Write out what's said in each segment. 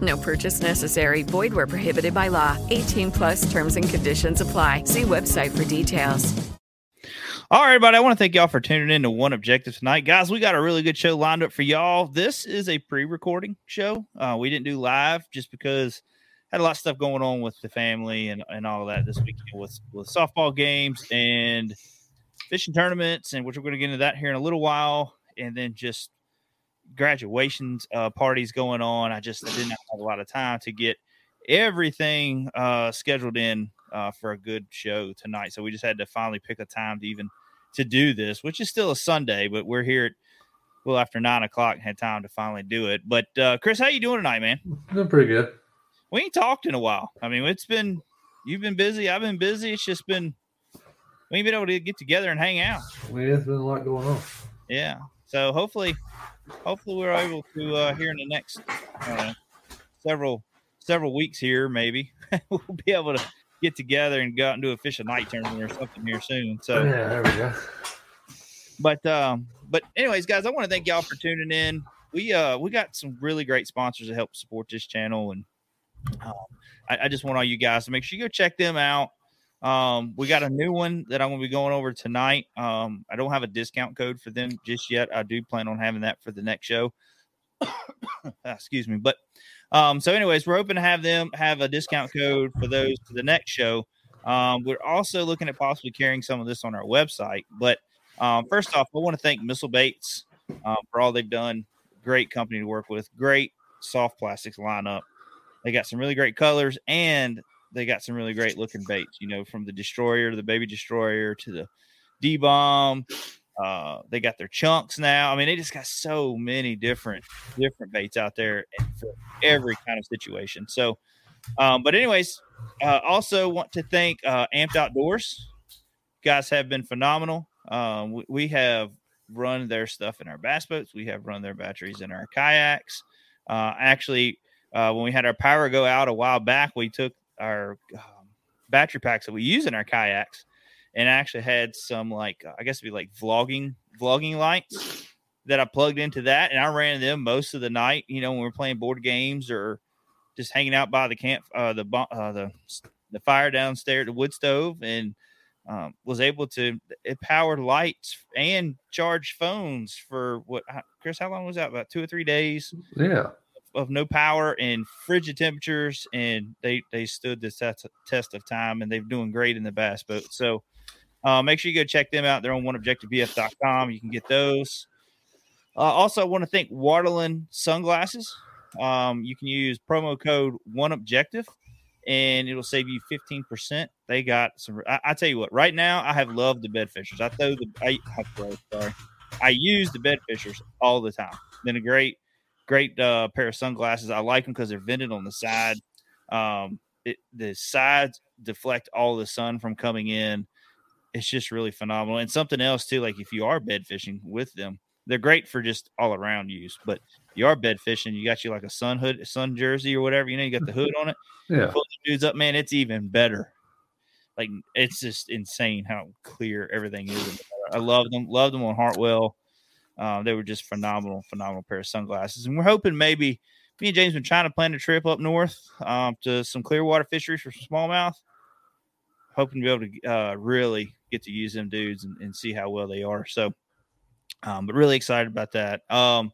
No purchase necessary. Void where prohibited by law. 18 plus terms and conditions apply. See website for details. All right, everybody. I want to thank y'all for tuning in to One Objective tonight. Guys, we got a really good show lined up for y'all. This is a pre recording show. Uh, we didn't do live just because had a lot of stuff going on with the family and, and all of that this weekend with, with softball games and fishing tournaments, and which we're going to get into that here in a little while. And then just graduations uh, parties going on. I just I didn't have a lot of time to get everything uh, scheduled in uh, for a good show tonight. So we just had to finally pick a time to even to do this, which is still a Sunday, but we're here at well after nine o'clock and had time to finally do it. But uh, Chris, how you doing tonight, man? Doing pretty good. We ain't talked in a while. I mean, it's been you've been busy, I've been busy. It's just been we ain't been able to get together and hang out. Mean, it's been a lot going on. Yeah. So hopefully, hopefully we're able to uh, here in the next uh, several several weeks here, maybe we'll be able to get together and go out and do a fish of night tournament or something here soon. So yeah, there we go. But um, but anyways, guys, I want to thank y'all for tuning in. We uh we got some really great sponsors to help support this channel, and um, I, I just want all you guys to make sure you go check them out. Um, we got a new one that I'm going to be going over tonight. Um, I don't have a discount code for them just yet. I do plan on having that for the next show. Excuse me. But um, so, anyways, we're hoping to have them have a discount code for those for the next show. Um, we're also looking at possibly carrying some of this on our website. But um, first off, I want to thank Missile Baits um, for all they've done. Great company to work with. Great soft plastics lineup. They got some really great colors and they got some really great looking baits, you know, from the destroyer to the baby destroyer to the D bomb. Uh, they got their chunks now. I mean, they just got so many different different baits out there for every kind of situation. So, um, but anyways, uh, also want to thank uh, Amped Outdoors. Guys have been phenomenal. Um, we, we have run their stuff in our bass boats. We have run their batteries in our kayaks. Uh, actually, uh, when we had our power go out a while back, we took our um, battery packs that we use in our kayaks and I actually had some like I guess it'd be like vlogging vlogging lights that I plugged into that and I ran them most of the night. You know when we are playing board games or just hanging out by the camp, uh, the uh, the the fire downstairs, the wood stove, and um, was able to it powered lights and charge phones for what Chris? How long was that? About two or three days. Yeah of no power and frigid temperatures, and they they stood the test, test of time, and they're doing great in the bass boat. So uh, make sure you go check them out. They're on oneobjectivebf.com. You can get those. Uh, also, I want to thank Waterland Sunglasses. Um, you can use promo code One Objective, and it'll save you fifteen percent. They got some. I, I, tell you what, right now I have loved the bed fishers. I throw the. I, I throw, sorry, I use the bed fishers all the time. Been a great great uh, pair of sunglasses. I like them because they're vented on the side. Um, it, the sides deflect all the sun from coming in. It's just really phenomenal. And something else too, like if you are bed fishing with them, they're great for just all around use. But you are bed fishing, you got you like a sun hood, sun jersey or whatever. You know, you got the hood on it. Yeah, pull the dudes up, man. It's even better. Like it's just insane how clear everything is. I love them. Love them on Hartwell. Um, they were just phenomenal, phenomenal pair of sunglasses. And we're hoping maybe me and James been trying to plan a trip up north um, to some Clearwater fisheries for some smallmouth. Hoping to be able to uh, really get to use them dudes and, and see how well they are. So, um, but really excited about that. Um,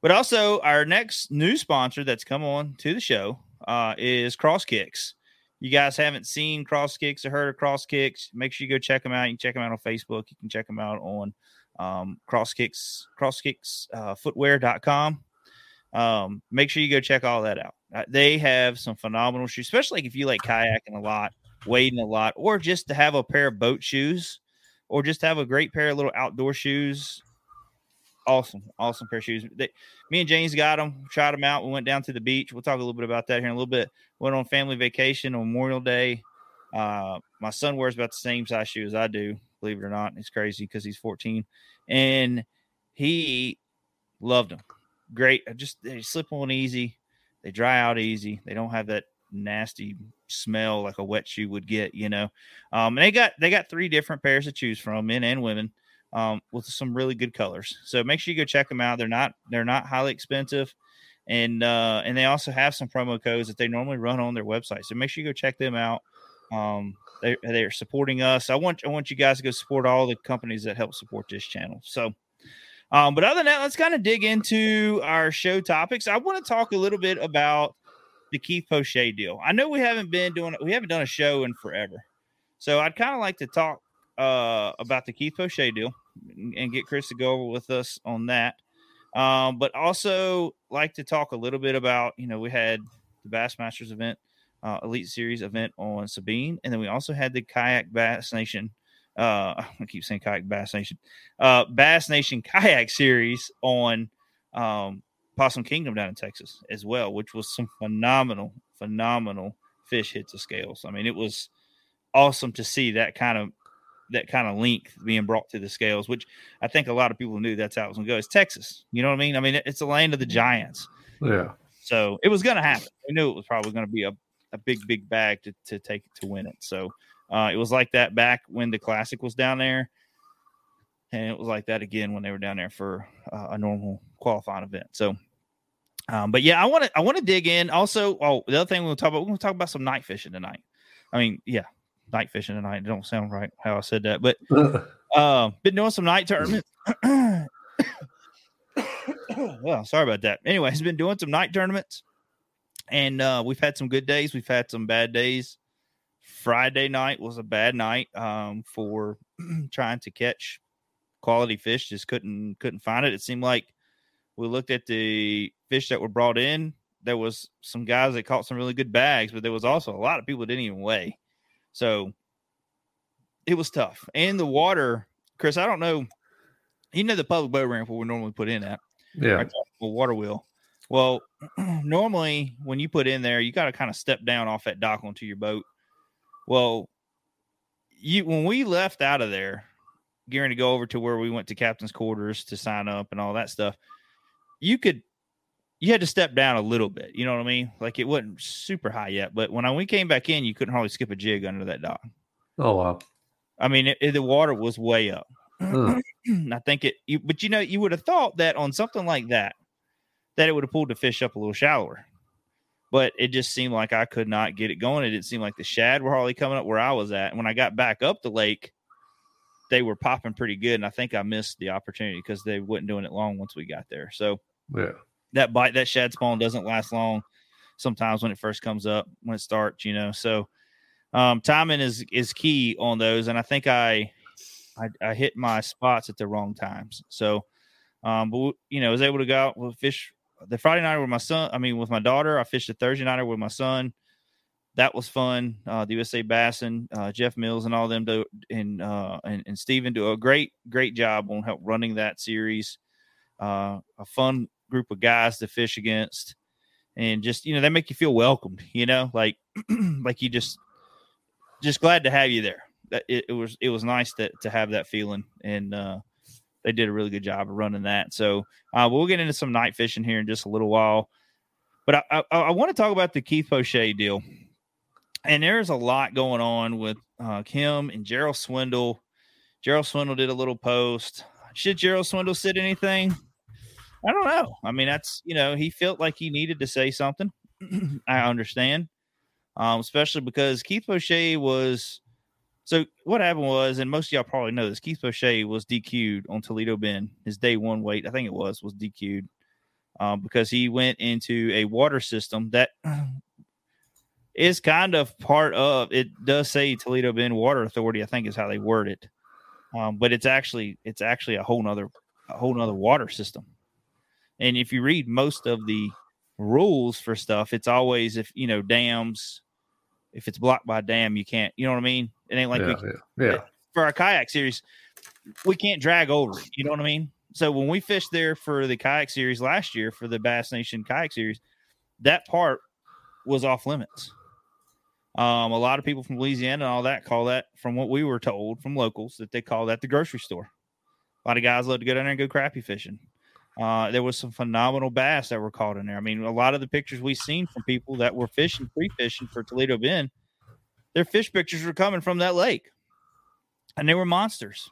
but also, our next new sponsor that's come on to the show uh, is Cross Kicks. you guys haven't seen Cross Kicks or heard of Cross Kicks, make sure you go check them out. You can check them out on Facebook. You can check them out on um, Cross Kicks, Cross uh, Footwear.com. Um, make sure you go check all that out. Uh, they have some phenomenal shoes, especially if you like kayaking a lot, wading a lot, or just to have a pair of boat shoes, or just have a great pair of little outdoor shoes. Awesome, awesome pair of shoes. They, me and James got them, tried them out. We went down to the beach. We'll talk a little bit about that here in a little bit. Went on family vacation on Memorial Day. Uh, my son wears about the same size shoe as I do, believe it or not. It's crazy because he's 14, and he loved them. Great, just they slip on easy, they dry out easy. They don't have that nasty smell like a wet shoe would get, you know. Um, and they got they got three different pairs to choose from, men and women, um, with some really good colors. So make sure you go check them out. They're not they're not highly expensive, and uh, and they also have some promo codes that they normally run on their website. So make sure you go check them out. Um, they they are supporting us. I want I want you guys to go support all the companies that help support this channel. So. Um, but other than that, let's kind of dig into our show topics. I want to talk a little bit about the Keith Poche deal. I know we haven't been doing we haven't done a show in forever, so I'd kind of like to talk uh, about the Keith Poche deal and get Chris to go over with us on that. Um, but also like to talk a little bit about you know we had the Bassmasters event, uh, Elite Series event on Sabine, and then we also had the Kayak Bass Nation. Uh, I keep saying Kayak Bass Nation, uh, Bass Nation Kayak Series on um, Possum Kingdom down in Texas as well, which was some phenomenal, phenomenal fish hits of scales. I mean, it was awesome to see that kind of that kind of length being brought to the scales, which I think a lot of people knew that's how it was going to go. It's Texas, you know what I mean? I mean, it's the land of the giants. Yeah. So it was going to happen. We knew it was probably going to be a, a big, big bag to, to take to win it. So uh, it was like that back when the classic was down there. And it was like that again when they were down there for uh, a normal qualifying event. So, um, but yeah, I want to I want to dig in. Also, oh, the other thing we'll talk about we're going to talk about some night fishing tonight. I mean, yeah, night fishing tonight. It don't sound right how I said that, but uh, been doing some night tournaments. well, sorry about that. Anyways, been doing some night tournaments, and uh, we've had some good days. We've had some bad days. Friday night was a bad night um, for trying to catch quality fish. Just couldn't couldn't find it. It seemed like we looked at the fish that were brought in. There was some guys that caught some really good bags, but there was also a lot of people that didn't even weigh. So it was tough. And the water, Chris, I don't know. You know the public boat ramp where we normally put in at. Yeah. Right there, water wheel. Well, normally when you put in there, you got to kind of step down off that dock onto your boat. Well, you when we left out of there, gearing to go over to where we went to captain's quarters to sign up and all that stuff, you could you had to step down a little bit. You know what I mean? Like it wasn't super high yet, but when I, we came back in, you couldn't hardly skip a jig under that dock. Oh wow. I mean, it, it, the water was way up. Huh. I think it, you, but you know, you would have thought that on something like that, that it would have pulled the fish up a little shallower. But it just seemed like I could not get it going. It didn't seem like the shad were hardly coming up where I was at. And when I got back up the lake, they were popping pretty good. And I think I missed the opportunity because they wasn't doing it long once we got there. So Yeah. that bite, that shad spawn doesn't last long. Sometimes when it first comes up, when it starts, you know. So um, timing is is key on those, and I think I, I I hit my spots at the wrong times. So, um, but you know, I was able to go out with fish the Friday night with my son. I mean, with my daughter. I fished the Thursday night with my son. That was fun. Uh, the USA Bassin, uh, Jeff Mills, and all them do, and uh, and and Steven do a great great job on help running that series. Uh, a fun group of guys to fish against, and just you know they make you feel welcomed. You know, like like you just just glad to have you there. That it, it was it was nice to to have that feeling, and uh, they did a really good job of running that. So uh, we'll get into some night fishing here in just a little while. But I, I, I want to talk about the Keith Poche deal, and there's a lot going on with uh, him and Gerald Swindle. Gerald Swindle did a little post. Should Gerald Swindle said anything? I don't know. I mean, that's you know he felt like he needed to say something. I understand, um, especially because Keith Poche was. So what happened was, and most of y'all probably know this, Keith Poche was DQ'd on Toledo Bend. His day one weight, I think it was, was DQ'd um, because he went into a water system that is kind of part of it. Does say Toledo Bend Water Authority? I think is how they word it, um, but it's actually it's actually a whole nother a whole nother water system. And if you read most of the rules for stuff, it's always if you know dams, if it's blocked by dam, you can't. You know what I mean? It ain't like yeah, we yeah, yeah. for our kayak series, we can't drag over it. You know what I mean? So when we fished there for the kayak series last year for the Bass Nation kayak series, that part was off limits. Um, a lot of people from Louisiana and all that call that, from what we were told from locals, that they call that the grocery store. A lot of guys love to go down there and go crappie fishing. Uh, there was some phenomenal bass that were caught in there. I mean, a lot of the pictures we've seen from people that were fishing, pre fishing for Toledo Bend, their fish pictures were coming from that lake, and they were monsters.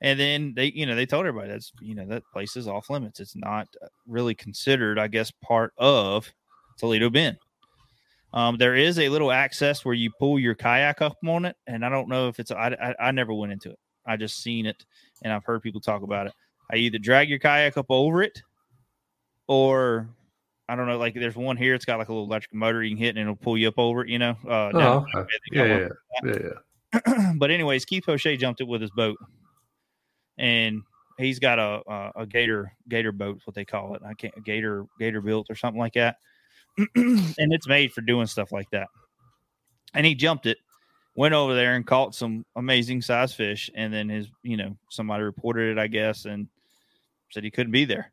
And then they, you know, they told everybody that's, you know, that place is off limits. It's not really considered, I guess, part of Toledo Bend. Um, there is a little access where you pull your kayak up on it, and I don't know if it's. I, I, I never went into it. I just seen it, and I've heard people talk about it. I either drag your kayak up over it, or I don't know. Like there's one here. It's got like a little electric motor you can hit, and it'll pull you up over it. You know. Uh, Oh, okay. yeah, yeah, yeah, yeah, but anyways, Keith Poche jumped it with his boat, and he's got a a, a gator gator boat, what they call it. I can't gator gator built or something like that, and it's made for doing stuff like that. And he jumped it, went over there and caught some amazing size fish, and then his you know somebody reported it, I guess, and said he couldn't be there.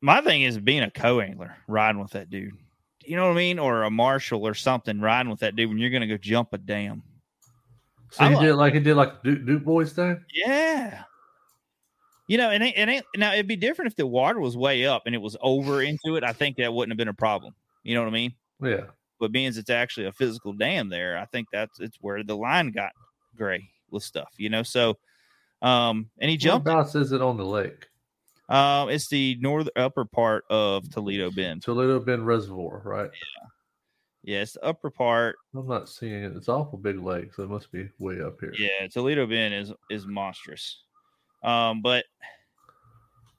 My thing is being a co angler, riding with that dude. You know what I mean? Or a marshal or something riding with that dude when you're going to go jump a dam. So I he like- did like he did like Duke, Duke Boys thing. Yeah. You know, and it, it ain't now it'd be different if the water was way up and it was over into it. I think that wouldn't have been a problem. You know what I mean? Yeah, But being as it's actually a physical dam there, I think that's it's where the line got gray with stuff, you know. So um and he jumped Whereabouts is it on the lake? Um it's the north upper part of Toledo Bend. Toledo Bend Reservoir, right? Yeah, it's the upper part. I'm not seeing it. It's awful big lake, so it must be way up here. Yeah, Toledo Bend is is monstrous. Um, but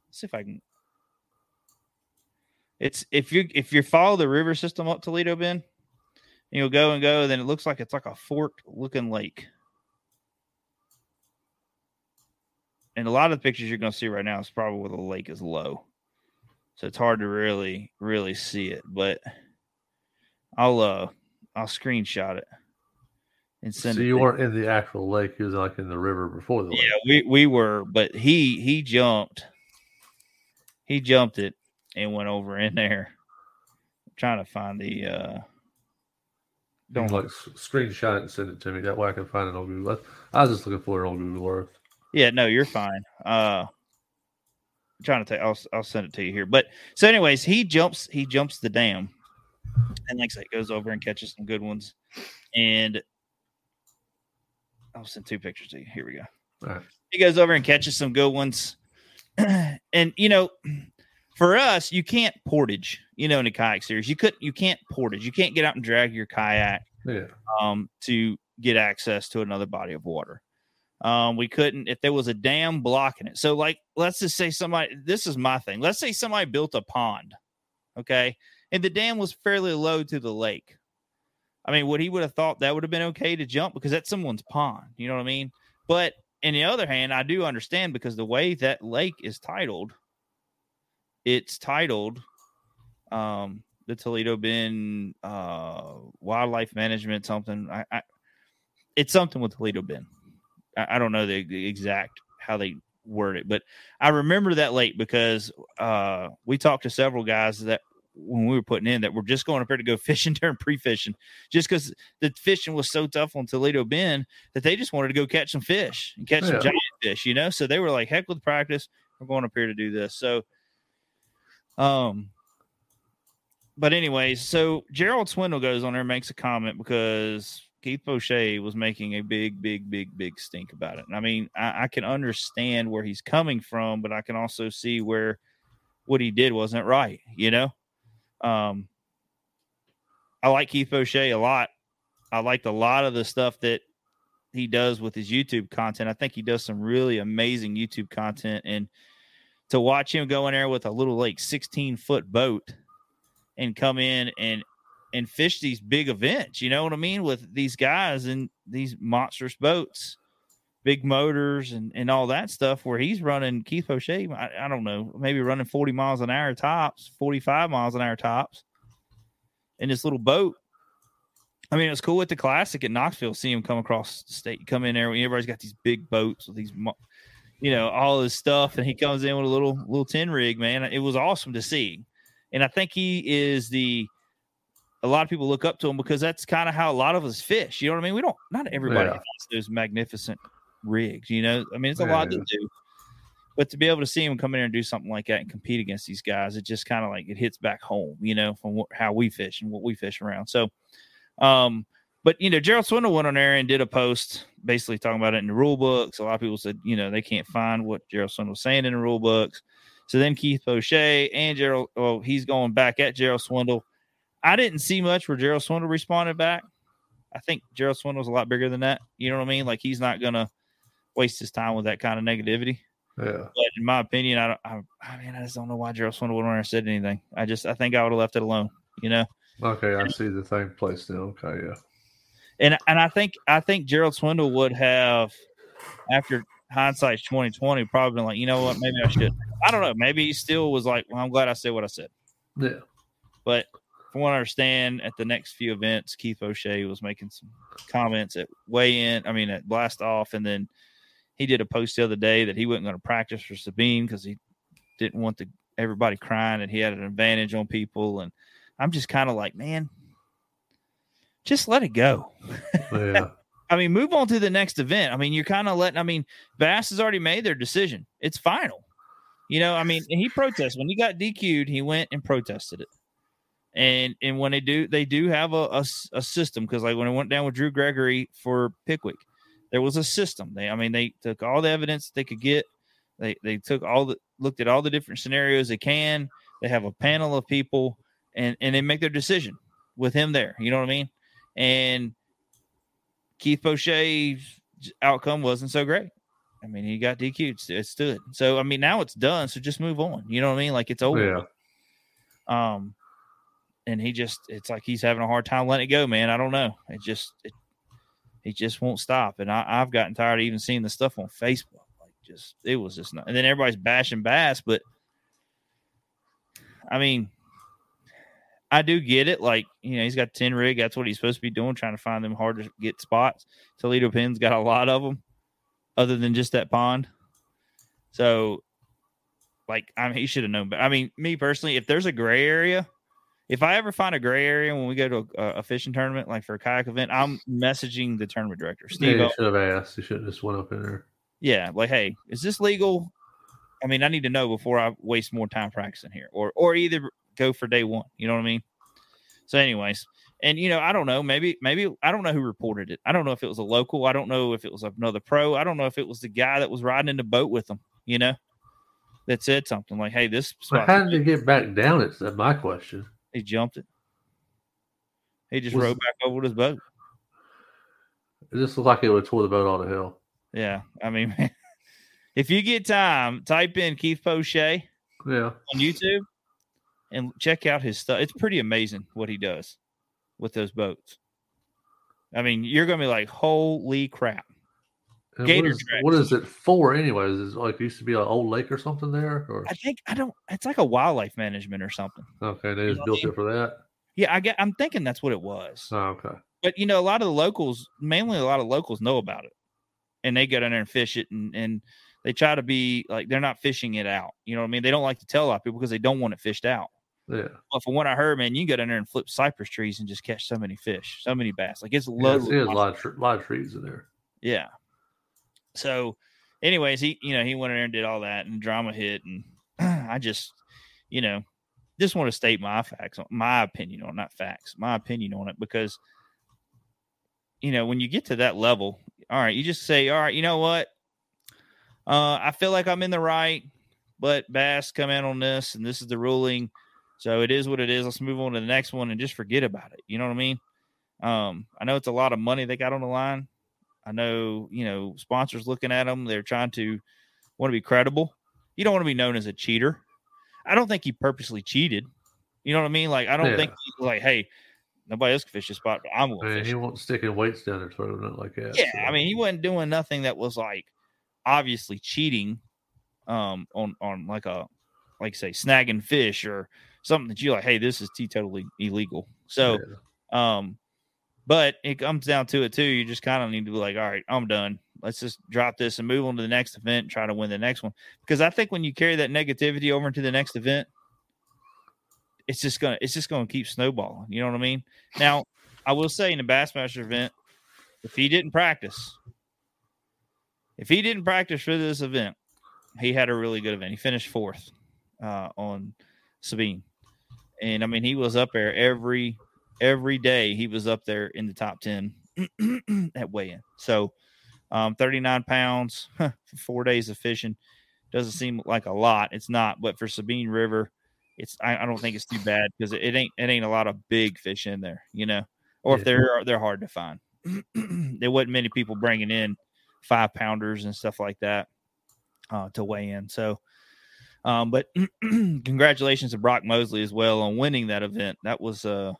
let's see if I can. It's if you if you follow the river system up Toledo Bend, you'll go and go, then it looks like it's like a forked looking lake. And a lot of the pictures you're going to see right now is probably where the lake is low, so it's hard to really really see it. But I'll uh I'll screenshot it and send So it. So you to weren't in the actual lake; you was like in the river before the lake. yeah, we we were, but he he jumped, he jumped it and went over in there. I'm trying to find the uh don't like screenshot it and send it to me. That way I can find it on Google. I was just looking for it on Google Earth. Yeah no you're fine. Uh, I'm trying to take I'll I'll send it to you here. But so anyways, he jumps he jumps the dam, and like I say, goes over and catches some good ones, and I'll send two pictures to you. Here we go. Right. he goes over and catches some good ones. and you know, for us, you can't portage, you know, in a kayak series. You could you can't portage. You can't get out and drag your kayak Yeah, um to get access to another body of water. Um, we couldn't if there was a dam blocking it. So, like, let's just say somebody this is my thing. Let's say somebody built a pond, okay, and the dam was fairly low to the lake. I mean, would he would have thought that would have been okay to jump because that's someone's pond, you know what I mean? But on the other hand, I do understand because the way that lake is titled, it's titled um the Toledo Bend uh wildlife management something. I, I it's something with Toledo Bend. I, don't know the, the exact how they word it, but I remember that late because uh we talked to several guys that when we were putting in that we're just going up there to go fishing during pre-fishing just because the fishing was so tough on Toledo Bend that they just wanted to go catch some fish and catch Yeah. some giant fish, you know. So they were like, "Heck with practice, we're going up here to do this." So, um, but anyways, so Gerald Swindle goes on there and makes a comment because Keith Poche was making a big, big, big, big stink about it. And I mean, I, I can understand where he's coming from, but I can also see where what he did wasn't right, you know? Um, I like Keith Poche a lot. I liked a lot of the stuff that he does with his YouTube content. I think he does some really amazing YouTube content. And to watch him go in there with a little like 16 foot boat and come in and and fish these big events. You know what I mean? With these guys and these monstrous boats, big motors, and and all that stuff. Where he's running Keith Poche, I, I don't know, maybe running forty miles an hour tops, forty five miles an hour tops, in this little boat. I mean, it was cool at the classic at Knoxville. See him come across the state, come in there. Everybody's got these big boats with these, you know, all this stuff, and he comes in with a little little tin rig. Man, it was awesome to see, and I think he is the a lot of people look up to him because that's kind of how a lot of us fish. You know what I mean? We don't not everybody Yeah. has those magnificent rigs. You know, I mean, it's a Yeah, lot to do. But to be able to see him come in and do something like that and compete against these guys, it just kind of like it hits back home, you know, from what, how we fish and what we fish around. So, um, but you know, Gerald Swindle went on there and did a post basically talking about it in the rule books. A lot of people said, you know, they can't find what Gerald Swindle was saying in the rule books. So then Keith Poche and Gerald, well, he's going back at Gerald Swindle. I didn't see much where Gerald Swindle responded back. I think Gerald Swindle's a lot bigger than that. You know what I mean? Like he's not gonna waste his time with that kind of negativity. Yeah. But in my opinion, I don't. I, I mean, I just don't know why Gerald Swindle went on there and said anything. I just, I think I would have left it alone. You know, Okay, I see the thing placed now. Okay, yeah. and and I think I think Gerald Swindle would have, after hindsight's twenty twenty, probably been like, you know what, maybe I should. I don't know. Maybe he still was like, well, I'm glad I said what I said. Yeah. But from what I understand, at the next few events, Keith Poche was making some comments at weigh in. I mean, at blast off, and then he did a post the other day that he wasn't going to practice for Sabine because he didn't want the everybody crying and he had an advantage on people. And I'm just kind of like, man, just let it go. Yeah. I mean, move on to the next event. I mean, you're kind of letting. I mean, Bass has already made their decision. It's final. You know, I mean, and he protested when he got DQ'd. He went and protested it. And and when they do, they do have a a system because like when I went down with Drew Gregory for Pickwick, there was a system. They, I mean, they took all the evidence they could get. They they took all the looked at all the different scenarios they can. They have a panel of people, and and they make their decision with him there. You know what I mean? And Keith Poche's outcome wasn't so great. I mean, he got DQ'd. It stood. So I mean, now it's done. So just move on. You know what I mean? Like it's over. Yeah. Um, and he just it's like he's having a hard time letting it go, man. I don't know. It just it, he just won't stop. And I, I've gotten tired of even seeing the stuff on Facebook. Like just it was just not. And then everybody's bashing Bass, but I mean, I do get it. Like, you know, he's got 10 rig. That's what he's supposed to be doing, trying to find them hard to get spots. Toledo Bend's got a lot of them other than just that pond. So, like, I mean, he should have known. But I mean, me personally, if there's a gray area, if I ever find a gray area when we go to a, a fishing tournament, like for a kayak event, I'm messaging the tournament director, Yeah, Steve. you should have asked. You should have just went up in there. Yeah, like, hey, is this legal? I mean, I need to know before I waste more time practicing here, or or either go for day one. You know what I mean? So, anyways, and you know, I don't know. Maybe maybe I don't know who reported it. I don't know if it was a local. I don't know if it was another pro. I don't know if it was the guy that was riding in the boat with them. You know, that said something like, "Hey, this spot." how did he get back down? It's uh, my question. He jumped it. He just Was- rode back over with his boat. It just looked like it would have tore the boat all to hell. Yeah, I mean, if you get time, type in Keith Poche Yeah. on YouTube and check out his stuff. It's pretty amazing what he does with those boats. I mean, you're gonna be like, "Holy crap!" Uh, and Gator what is, what is, it for, anyways? Is it like used to be an old lake or something there? Or I think I don't. It's like a wildlife management or something. okay, they You just know built I mean? it for that. Yeah, I get. I'm thinking that's what it was. Oh, okay. But you know, a lot of the locals, mainly a lot of locals, know about it, and they go down there and fish it, and and they try to be like they're not fishing it out. You know what I mean? They don't like to tell a lot of people because they don't want it fished out. Yeah. But from what I heard, man, you can go down there and flip cypress trees and just catch so many fish, so many bass. Like it's Yeah, loaded. it's- with it has a lot of, tr- lot of trees in there. Yeah. So, anyways, he you know he went in there and did all that, and drama hit, and I just you know just want to state my facts, on my opinion on not facts, my opinion on it because you know when you get to that level, all right, you just say, all right, you know what, uh, I feel like I'm in the right, but Bass come in on this, and this is the ruling. So it is what it is. Let's move on to the next one and just forget about it. You know what I mean? Um, I know it's a lot of money they got on the line. I know, you know, sponsors looking at them, they're trying to want to be credible. You don't want to be known as a cheater. I don't think he purposely cheated. You know what I mean? Like, I don't Yeah. think like, hey, nobody else can fish this spot, but I'm going to fish. he won't sticking weights down there throwing it like that. Yeah, so. I mean, he wasn't doing nothing that was like obviously cheating um on on like a like say snagging fish or something that you like, hey, this is teetotally illegal. So Yeah. um but it comes down to it too. You just kind of need to be like, all right, I'm done. Let's just drop this and move on to the next event and try to win the next one. Because I think when you carry that negativity over into the next event, it's just gonna it's just gonna keep snowballing. You know what I mean? Now, I will say in the Bassmaster event, if he didn't practice, if he didn't practice for this event, he had a really good event. He finished fourth uh, on Sabine, and I mean he was up there every every day. He was up there in the top ten at weigh-in. So, um, thirty nine pounds, for four days of fishing doesn't seem like a lot. It's not, but for Sabine River, it's I, I don't think it's too bad because it, it ain't it ain't a lot of big fish in there, you know. Or if they're they're hard to find. there wasn't many people bringing in five pounders and stuff like that uh, to weigh in. So, um, but congratulations to Brock Mosley as well on winning that event. That was uh,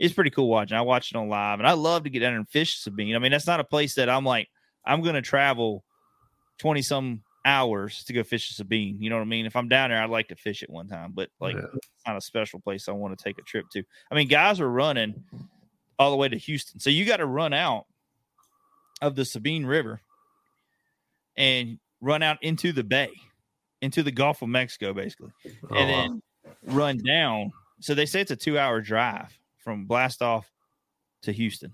it's pretty cool watching. I watched it on live, and I love to get down there and fish Sabine. I mean, that's not a place that I'm like I'm going to travel twenty some hours to go fish Sabine. You know what I mean? If I'm down there, I'd like to fish it one time, but like Yeah. it's not a special place I want to take a trip to. I mean, guys are running all the way to Houston, so you got to run out of the Sabine River and run out into the bay, into the Gulf of Mexico, basically, Oh, and then run down. So they say it's a two-hour drive from Blastoff to Houston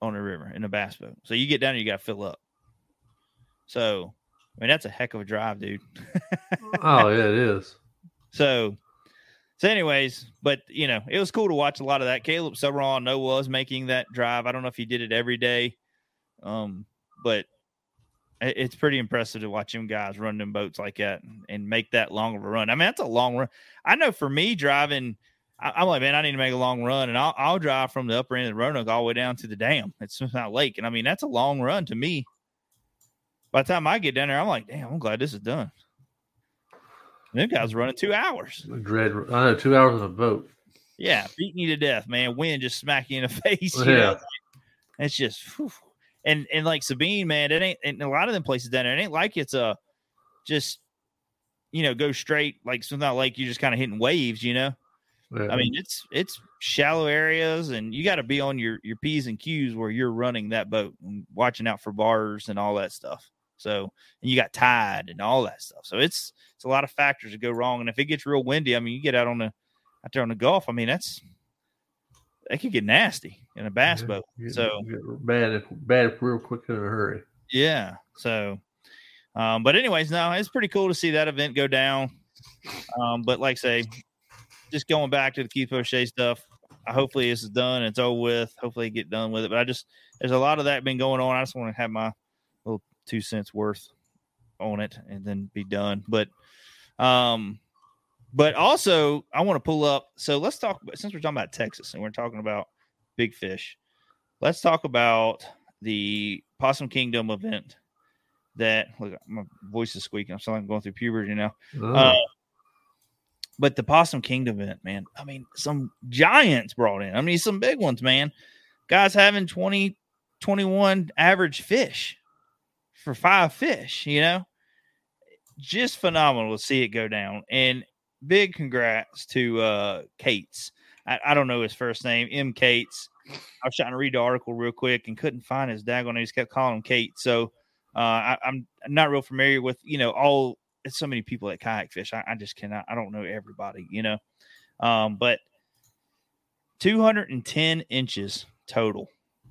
on the river in a bass boat. So you get down there, you got to fill up. So, I mean, that's a heck of a drive, dude. oh yeah, it is. So, so anyways, but you know, it was cool to watch a lot of that. Caleb Subron, I know was making that drive. I don't know if he did it every day, um, but it's pretty impressive to watch them guys run them boats like that and make that long of a run. I mean, that's a long run. I know for me driving, I, I'm like, man, I need to make a long run, and I'll, I'll drive from the upper end of the Roanoke all the way down to the dam at Smith Mountain Lake, and I mean, that's a long run to me. By the time I get down there, I'm like, damn, I'm glad this is done. And them guys running two hours. Dread. I know two hours on a boat. Yeah, beating you to death, man. Wind just smack you in the face. You Yeah. know? It's just whew. and and like Sabine, man, it ain't and a lot of them places down there, it ain't like it's a just you know, go straight like not like you're just kind of hitting waves, you know. Yeah. I mean, it's it's shallow areas, and you got to be on your your p's and q's where you're running that boat and watching out for bars and all that stuff. So, and you got tide and all that stuff. So it's it's a lot of factors that go wrong. And if it gets real windy, I mean, you get out on the out there on the Gulf. I mean, that's that could get nasty in a bass Yeah, boat. get- So get bad, bad, real quick in a hurry. yeah. So, um, but anyways, no, it's pretty cool to see that event go down. Um, but like I say, just going back to the Keith Poche stuff. Hopefully this is done. It's over with. Hopefully get done with it. But I just there's a lot of that been going on. I just want to have my little two cents worth on it and then be done. But um, but also I want to pull up. So let's talk about since we're talking about Texas and we're talking about big fish. Let's talk about the Possum Kingdom event. That look, my voice is squeaking. I'm like I'm going through puberty now. Oh, Uh, but the Possum Kingdom event, man. I mean, some giants brought in. I mean, some big ones, man. Guys having 20, 21 average fish for five fish, you know? Just phenomenal to see it go down. And big congrats to uh Cates. I, I don't know his first name, M. Cates. I was trying to read the article real quick and couldn't find his daggone name. He just kept calling him Kate. So uh, I, I'm not real familiar with, you know, all it's so many people that kayak fish. I, I just cannot. I don't know everybody, you know. Um, but 210 inches total.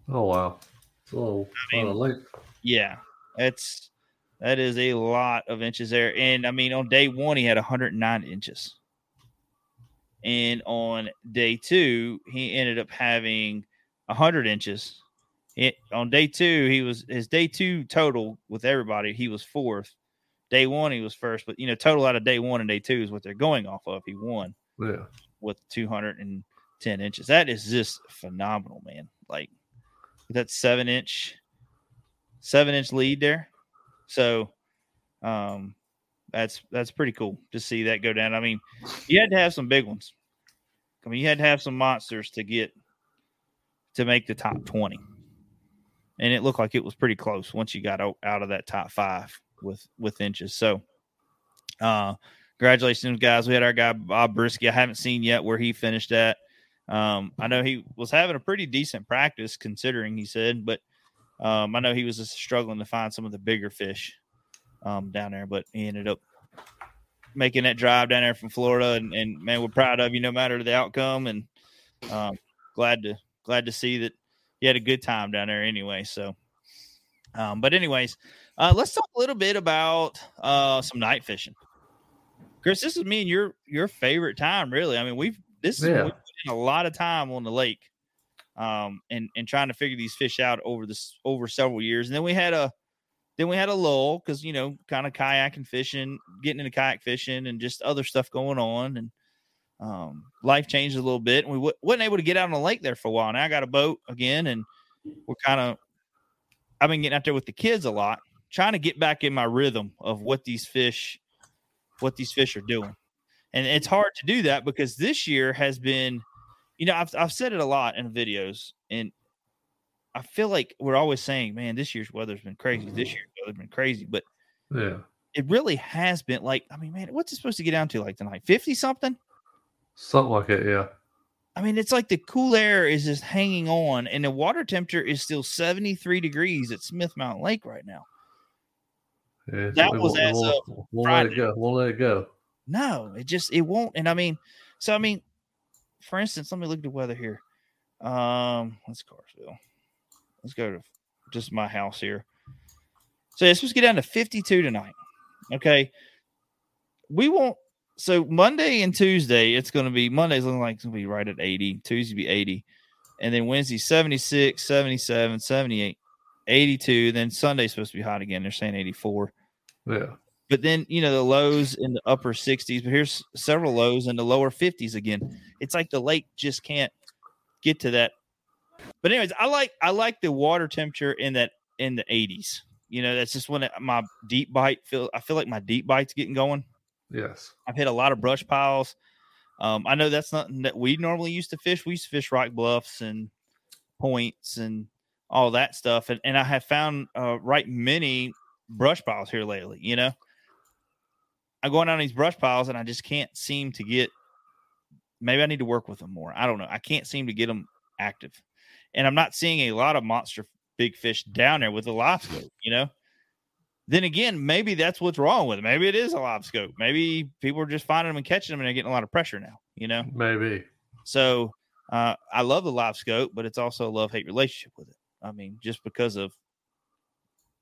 oh wow. It's a little, I mean- lot. Yeah, that's that is a lot of inches there. And I mean, on day one he had 109 inches, and on day two he ended up having 100 inches. It, on day two he was his day two total with everybody he was fourth. Day one he was first, but you know total out of day one and day two is what they're going off of. He won. Yeah. with 210 inches. That is just phenomenal, man. Like that seven inch, seven inch lead there. So, um, that's that's pretty cool to see that go down. I mean, you had to have some big ones. I mean, you had to have some monsters to get to make the top 20. And it looked like it was pretty close once you got out, out of that top five with with inches. So, uh, congratulations, guys. We had our guy Bob Brisky. I haven't seen yet where he finished at. Um, I know he was having a pretty decent practice considering he said, but um, I know he was just struggling to find some of the bigger fish um, down there, but he ended up making that drive down there from Florida, and, and man, we're proud of you no matter the outcome, and um, glad to glad to see that you had a good time down there anyway. So, um, but anyways, uh, let's talk a little bit about uh, some night fishing. Chris, this is me and your your favorite time, really. I mean, we've this yeah. is a lot of time on the lake, um, and and trying to figure these fish out over this over several years, and then we had a then we had a lull because you know, kind of kayaking, fishing, getting into kayak fishing, and just other stuff going on, and um, life changed a little bit. And we w- wasn't able to get out on the lake there for a while. Now I got a boat again, and we're kind of. I've been getting out there with the kids a lot, trying to get back in my rhythm of what these fish, what these fish are doing, and it's hard to do that because this year has been, you know, I've I've said it a lot in videos, and I feel like we're always saying, man, this year's weather's been crazy. This mm-hmm. year's weather's been crazy, but yeah, it really has been. Like, I mean, man, what's it supposed to get down to like tonight? Fifty something? Something like it, yeah. I mean, it's like the cool air is just hanging on, and the water temperature is still seventy three degrees at Smith Mountain Lake right now. Yeah, that was as we'll, of we'll let it go. We'll let it go. No, it just it won't. And I mean, so I mean, for instance, let me look at the weather here. Um, let's Carsville. Let's go to just my house here. So it's supposed to get down to 52 tonight. Okay. We won't. So Monday and Tuesday, it's going to be Monday's looking like it's going to be right at 80. Tuesday be 80. And then Wednesday, 76, 77, 78, 82. Then Sunday's supposed to be hot again. They're saying 84. Yeah. But then, you know, the lows in the upper 60s, but here's several lows in the lower 50s again. It's like the lake just can't get to that but anyways, I like I like the water temperature in that in the 80s. You know, that's just when it, my deep bite feel. I feel like my deep bite's getting going. Yes, I've hit a lot of brush piles. Um, I know that's nothing that we normally used to fish. We used to fish rock bluffs and points and all that stuff, and, and I have found uh, right many brush piles here lately. You know, I'm going down these brush piles and I just can't seem to get. Maybe I need to work with them more. I don't know. I can't seem to get them active and I'm not seeing a lot of monster big fish down there with a live scope, you know. Then again, maybe that's what's wrong with it. Maybe it is a live scope. Maybe people are just finding them and catching them and they're getting a lot of pressure now, you know. Maybe. So uh, I love the live scope, but it's also a love hate relationship with it. I mean, just because of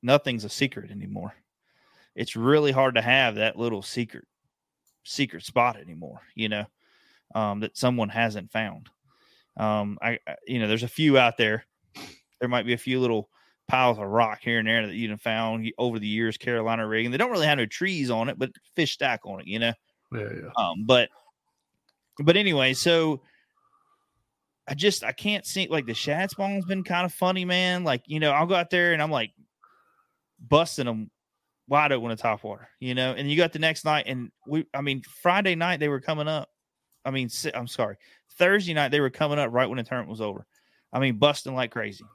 nothing's a secret anymore. It's really hard to have that little secret secret spot anymore, you know, um, that someone hasn't found. Um, I, you know, there's a few out there. There might be a few little piles of rock here and there that you have found over the years, Carolina rigging. They don't really have no trees on it, but fish stack on it, you know. Yeah, yeah. Um, but but anyway, so I just I can't see like the shad spawn's been kind of funny, man. Like you know, I'll go out there and I'm like busting them wide open to top water, you know. And you got the next night, and we, I mean, Friday night they were coming up. I mean, I'm sorry, Thursday night, they were coming up right when the tournament was over. I mean, busting like crazy.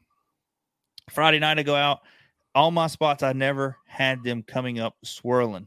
Friday night, I go out. All my spots, I never had them coming up swirling.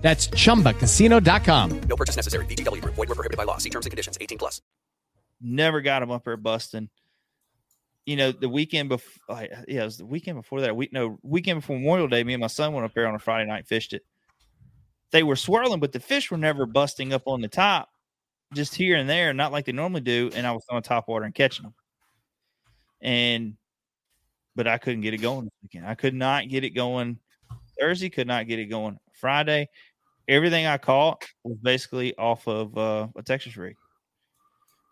That's ChumbaCasino.com. No purchase necessary. VGW. Void were prohibited by law. See terms and conditions. 18 plus. Never got him up there busting. you know, the weekend before, oh, like, yeah, it was the weekend before that. Week, no, weekend before Memorial Day. Me and my son went up there on a Friday night, fished it. They were swirling, but the fish were never busting up on the top, just here and there, not like they normally do. And I was on top water and catching them. And, but I couldn't get it going this weekend. I could not get it going. Thursday could not get it going. Friday, everything I caught was basically off of uh, a Texas rig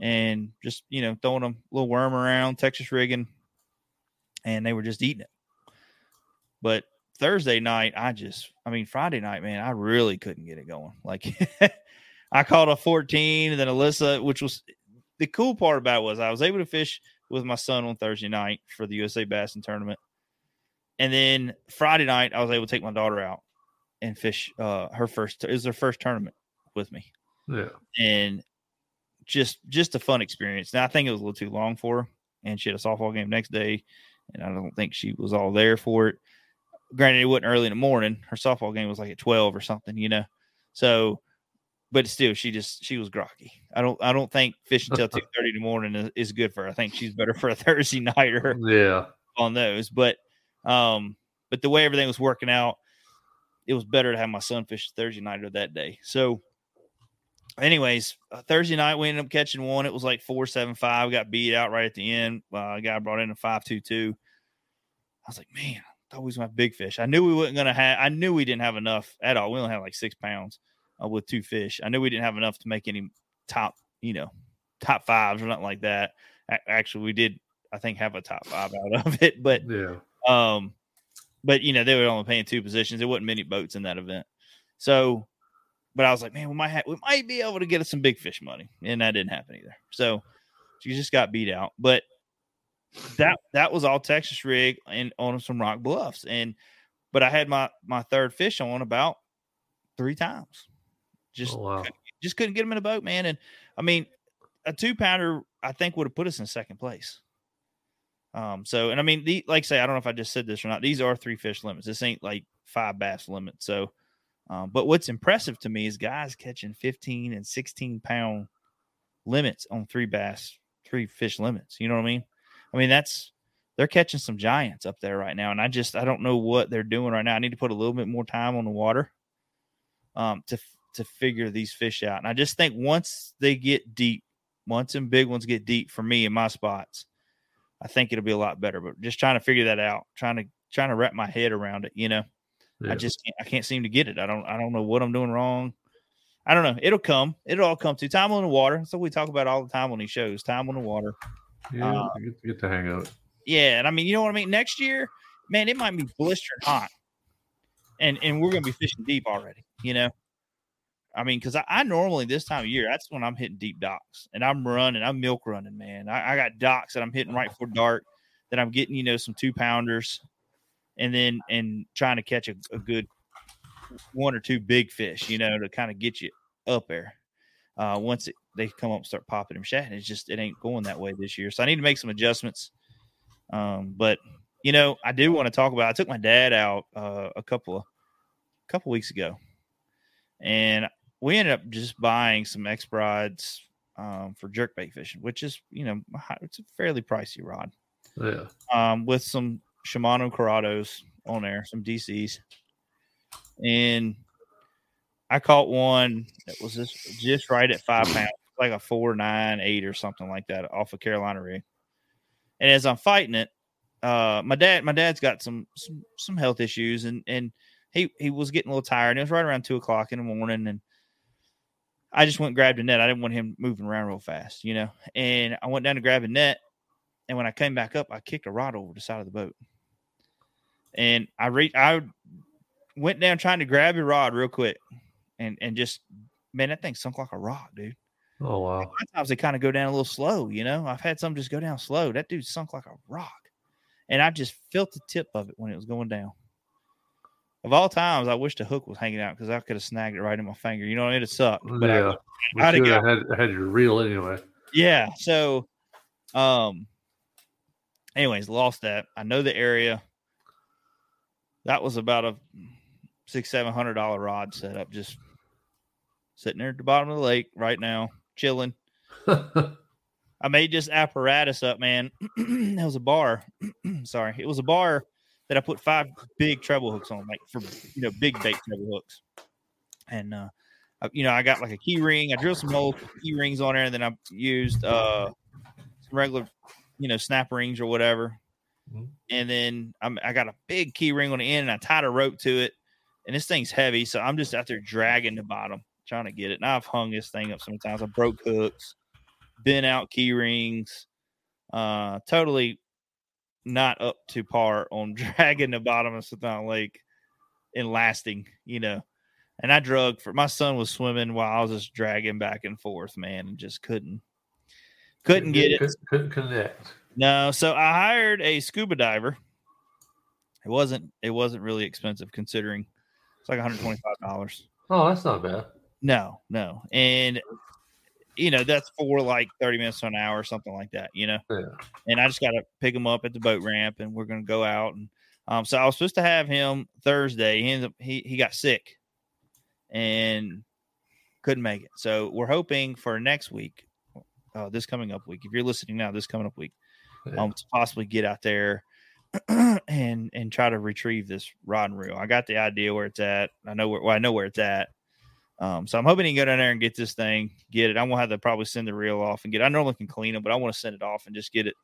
and just you know throwing a little worm around, Texas rigging, and they were just eating it. But Thursday night, I just, I mean, Friday night, man, I really couldn't get it going. Like, I caught a 14, and then Alyssa, which was the cool part about it was I was able to fish with my son on Thursday night for the USA Bassin tournament. And then Friday night, I was able to take my daughter out and fish uh, her first, it was her first tournament with me. Yeah. And just just a fun experience. Now I think it was a little too long for her, and she had a softball game next day, and I don't think she was all there for it. Granted, it wasn't early in the morning. Her softball game was like at twelve or something, you know. So, but still, she just she was groggy. I don't I don't think fishing until two thirty in the morning is, is good for her. I think she's better for a Thursday nighter. Yeah, on those. But um, but the way everything was working out, it was better to have my son fish Thursday night or that day. So anyways, uh, Thursday night we ended up catching one. It was like four seven five. Got beat out right at the end. Uh, a guy brought in a five two two. I was like, man, I thought we was my big fish. I knew we wasn't gonna have. I knew we didn't have enough at all. We only had like six pounds uh, with two fish. I knew we didn't have enough to make any top, you know, top fives or nothing like that. A- actually, we did. I think have a top five out of it, but yeah. Um, but you know they were only paying two positions. There wasn't many boats in that event, so but I was like, man, we might have, we might be able to get us some big fish money, and that didn't happen either. So she just got beat out. But that that was all Texas rig and on some rock bluffs, and but I had my my third fish on about three times. Just oh, wow. just couldn't get them in a boat, man. And I mean, a two pounder I think would have put us in second place. Um, so and I mean, the, like I say, I don't know if I just said this or not. These are three fish limits. This ain't like five bass limit. So um, but what's impressive to me is guys catching 15 and 16 pound limits on three bass, three fish limits. You know what I mean? I mean, that's they're catching some giants up there right now. And I just, I don't know what they're doing right now. I need to put a little bit more time on the water um, to, to figure these fish out. And I just think once they get deep, once some big ones get deep for me in my spots, I think it'll be a lot better. But just trying to figure that out, trying to, trying to wrap my head around it, you know? Yeah. I just can't, I can't seem to get it. I don't I don't know what I'm doing wrong. I don't know. It'll come. It'll all come to time on the water. So we talk about all the time on these shows. Time on the water. Yeah, uh, get, get the hang out. Yeah, and I mean, you know what I mean. Next year, man, it might be blistering hot, and and we're gonna be fishing deep already. You know, I mean, because I, I, normally this time of year, that's when I'm hitting deep docks, and I'm running, I'm milk running, man. I, I got docks that I'm hitting right before dark, that I'm getting, you know, some two pounders, and then and trying to catch a, a good one or two big fish, you know, to kind of get you up there. Uh, once it, they come up and start popping them shad, it's just it ain't going that way this year. So I need to make some adjustments. Um, but you know, I do want to talk about. I took my dad out uh, a couple of couple weeks ago, and we ended up just buying some X rods um, for jerkbait fishing, which is you know it's a fairly pricey rod. Yeah. Um, with some Shimano Curados on there, some DCs, and I caught one that was just just right at five pounds, like a four nine eight or something like that, off of Carolina rig. And as I'm fighting it, uh, my dad, my dad's got some some some health issues, and and he he was getting a little tired. And it was right around two o'clock in the morning, and I just went and grabbed a net. I didn't want him moving around real fast, you know. And I went down to grab a net, and when I came back up, I kicked a rod over the side of the boat. And I re- I went down trying to grab your rod real quick, and and just man, that thing sunk like a rock, dude. Oh wow! Sometimes they kind of go down a little slow, you know. I've had some just go down slow. That dude sunk like a rock, and I just felt the tip of it when it was going down. Of all times, I wish the hook was hanging out because I could have snagged it right in my finger. You know, it'd have sucked. But yeah, I, I'd have had, had your reel anyway. Yeah. So, um, anyways, lost that. I know the area. That was about a six, seven hundred dollar rod setup, just sitting there at the bottom of the lake right now, chilling. I made this apparatus up, man. it was a bar. Sorry, it was a bar that I put five big treble hooks on, like for you know big bait treble hooks. And uh, you know, I got like a key ring. I drilled some holes, key rings on there, and then I used uh some regular, you know, snap rings or whatever. Mhm. And then I'm, I got a big key ring on the end, and I tied a rope to it. And this thing's heavy, so I'm just out there dragging the bottom, trying to get it. And I've hung this thing up sometimes. I broke hooks, bent out key rings, uh, totally not up to par on dragging the bottom of Smith Mountain Lake and lasting, you know. And I drug for my son was swimming while I was just dragging back and forth, man, and just couldn't couldn't get it. Couldn't, couldn't connect. No, so I hired a scuba diver. It wasn't it wasn't really expensive considering it's like $125. Oh, that's not bad. No, no. And you know, that's for like 30 minutes to an hour or something like that, you know. Yeah. And I just got to pick him up at the boat ramp and we're going to go out and um so I was supposed to have him Thursday. He ended up he he got sick and couldn't make it. So we're hoping for next week, uh, this coming up week. If you're listening now, this coming up week, Yeah. um, to possibly get out there and and try to retrieve this rod and reel. I got the idea where it's at. I know where well, I know where it's at. Um, so I'm hoping he can go down there and get this thing, get it. I'm gonna have to probably send the reel off and get. It. I normally can clean them, but I want to send it off and just get it,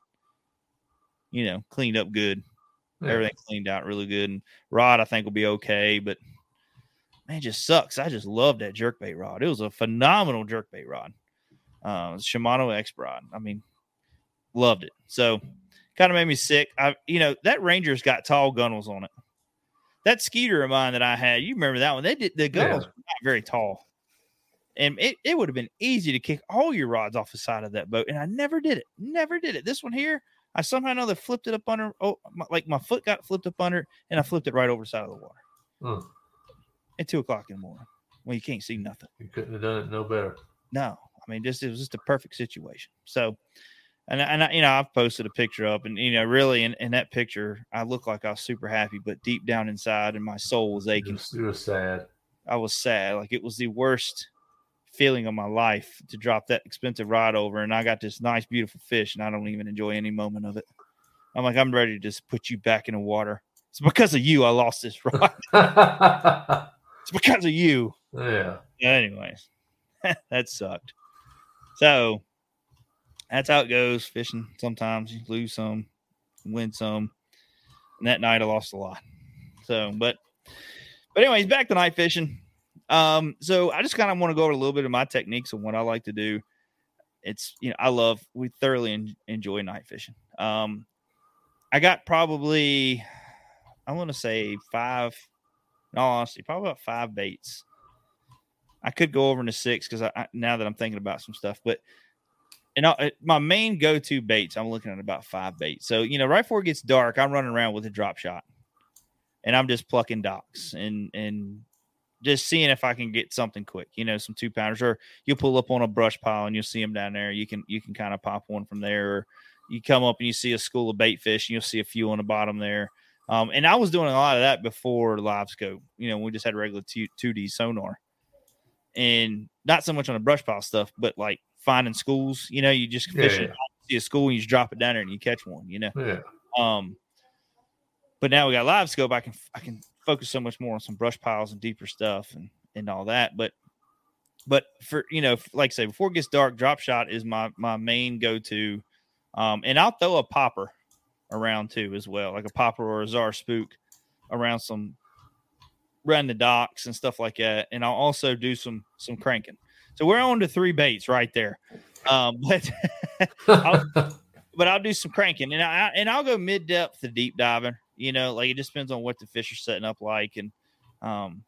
you know, cleaned up good. Yeah. Everything cleaned out really good. And rod, I think will be okay, but man, it just sucks. I just love that jerkbait rod. It was a phenomenal jerkbait rod. Uh, Shimano X rod. I mean, loved it. So kind of made me sick. I, you know, that Ranger's got tall gunnels on it. That Skeeter of mine that I had, you remember that one? They did the gunnels Yeah. not very tall, and it, it would have been easy to kick all your rods off the side of that boat, and I never did it. Never did it. This one here, I somehow or another flipped it up under. Oh, my, like my foot got flipped up under, and I flipped it right over the side of the water Hmm. at two o'clock in the morning when you can't see nothing. You couldn't have done it no better. No, I mean, just it was just a perfect situation. So, and I- and I, you know, I've posted a picture up, and you know, really, in, in that picture, I look like I was super happy, but deep down inside, and my soul was aching. you was sad. I was sad, like it was the worst feeling of my life to drop that expensive rod over, and I got this nice, beautiful fish, and I don't even enjoy any moment of it. I'm like, I'm ready to just put you back in the water. It's because of you I lost this rod. It's because of you. Yeah. Anyways, that sucked. So that's how it goes fishing. Sometimes you lose some, win some. And that night I lost a lot. So, but, but anyways, back to night fishing. Um, so I just kind of want to go over a little bit of my techniques and what I like to do. It's, you know, I love, we thoroughly en- enjoy night fishing. Um, I got probably, I want to say five, in all honesty, probably about five baits I could go over into six because I, I now that I'm thinking about some stuff, but and I, my main go-to baits, I'm looking at about five baits. So you know, right before it gets dark, I'm running around with a drop shot, and I'm just plucking docks and and just seeing if I can get something quick. You know, some two pounders, or you'll pull up on a brush pile and you'll see them down there. You can you can kind of pop one from there, or you come up and you see a school of bait fish, and you'll see a few on the bottom there. Um, and I was doing a lot of that before live scope. You know, we just had regular two D sonar and not so much on the brush pile stuff, but like finding schools. You know, you just fish Yeah. it, see a school, and you just drop it down there and you catch one. You know, Yeah. um, but now we got live scope. I can I can focus so much more on some brush piles and deeper stuff and and all that. But but for you know, like I say, before it gets dark, drop shot is my my main go to. Um, and I'll throw a popper around too as well, like a popper or a Zara Spook around some around the docks and stuff like that. And I'll also do some some cranking. So we're on to three baits right there. Um, but I'll- but I'll do some cranking and I and I'll go mid depth to deep diving. You know, like it just depends on what the fish are setting up like, and um,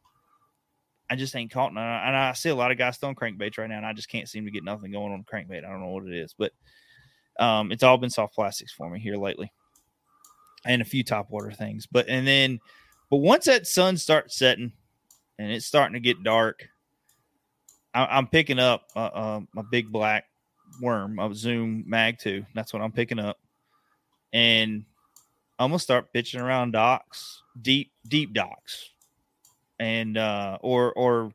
I just ain't caught none. And I see a lot of guys throwing crankbaits right now, and I just can't seem to get nothing going on crankbait. I don't know what it is, but um, it's all been soft plastics for me here lately, and a few top water things. But and then, but once that sun starts setting, and it's starting to get dark, I, I'm picking up uh, uh, a big black worm, a Zoom Mag 2. That's what I'm picking up. And I'm gonna start pitching around docks, deep, deep docks. And uh or or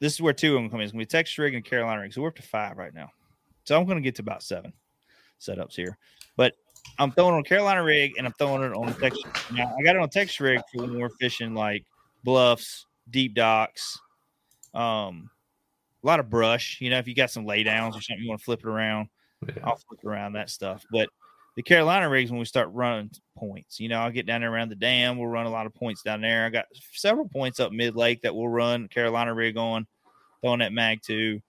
this is where two of them come in. It's gonna be Texas rig and Carolina rig. So we're up to five right now. So I'm going to get to about seven setups here. But I'm throwing on Carolina rig and I'm throwing it on Texas. Now I got it on Texas rig for when we're fishing like bluffs, deep docks, um, a lot of brush. You know, if you got some laydowns or something, you want to flip it around, Yeah. I'll flip around that stuff. But the Carolina rigs, when we start running points, you know, I'll get down there around the dam. We'll run a lot of points down there. I got several points up mid lake that we'll run Carolina rig on, throwing that Mag 2,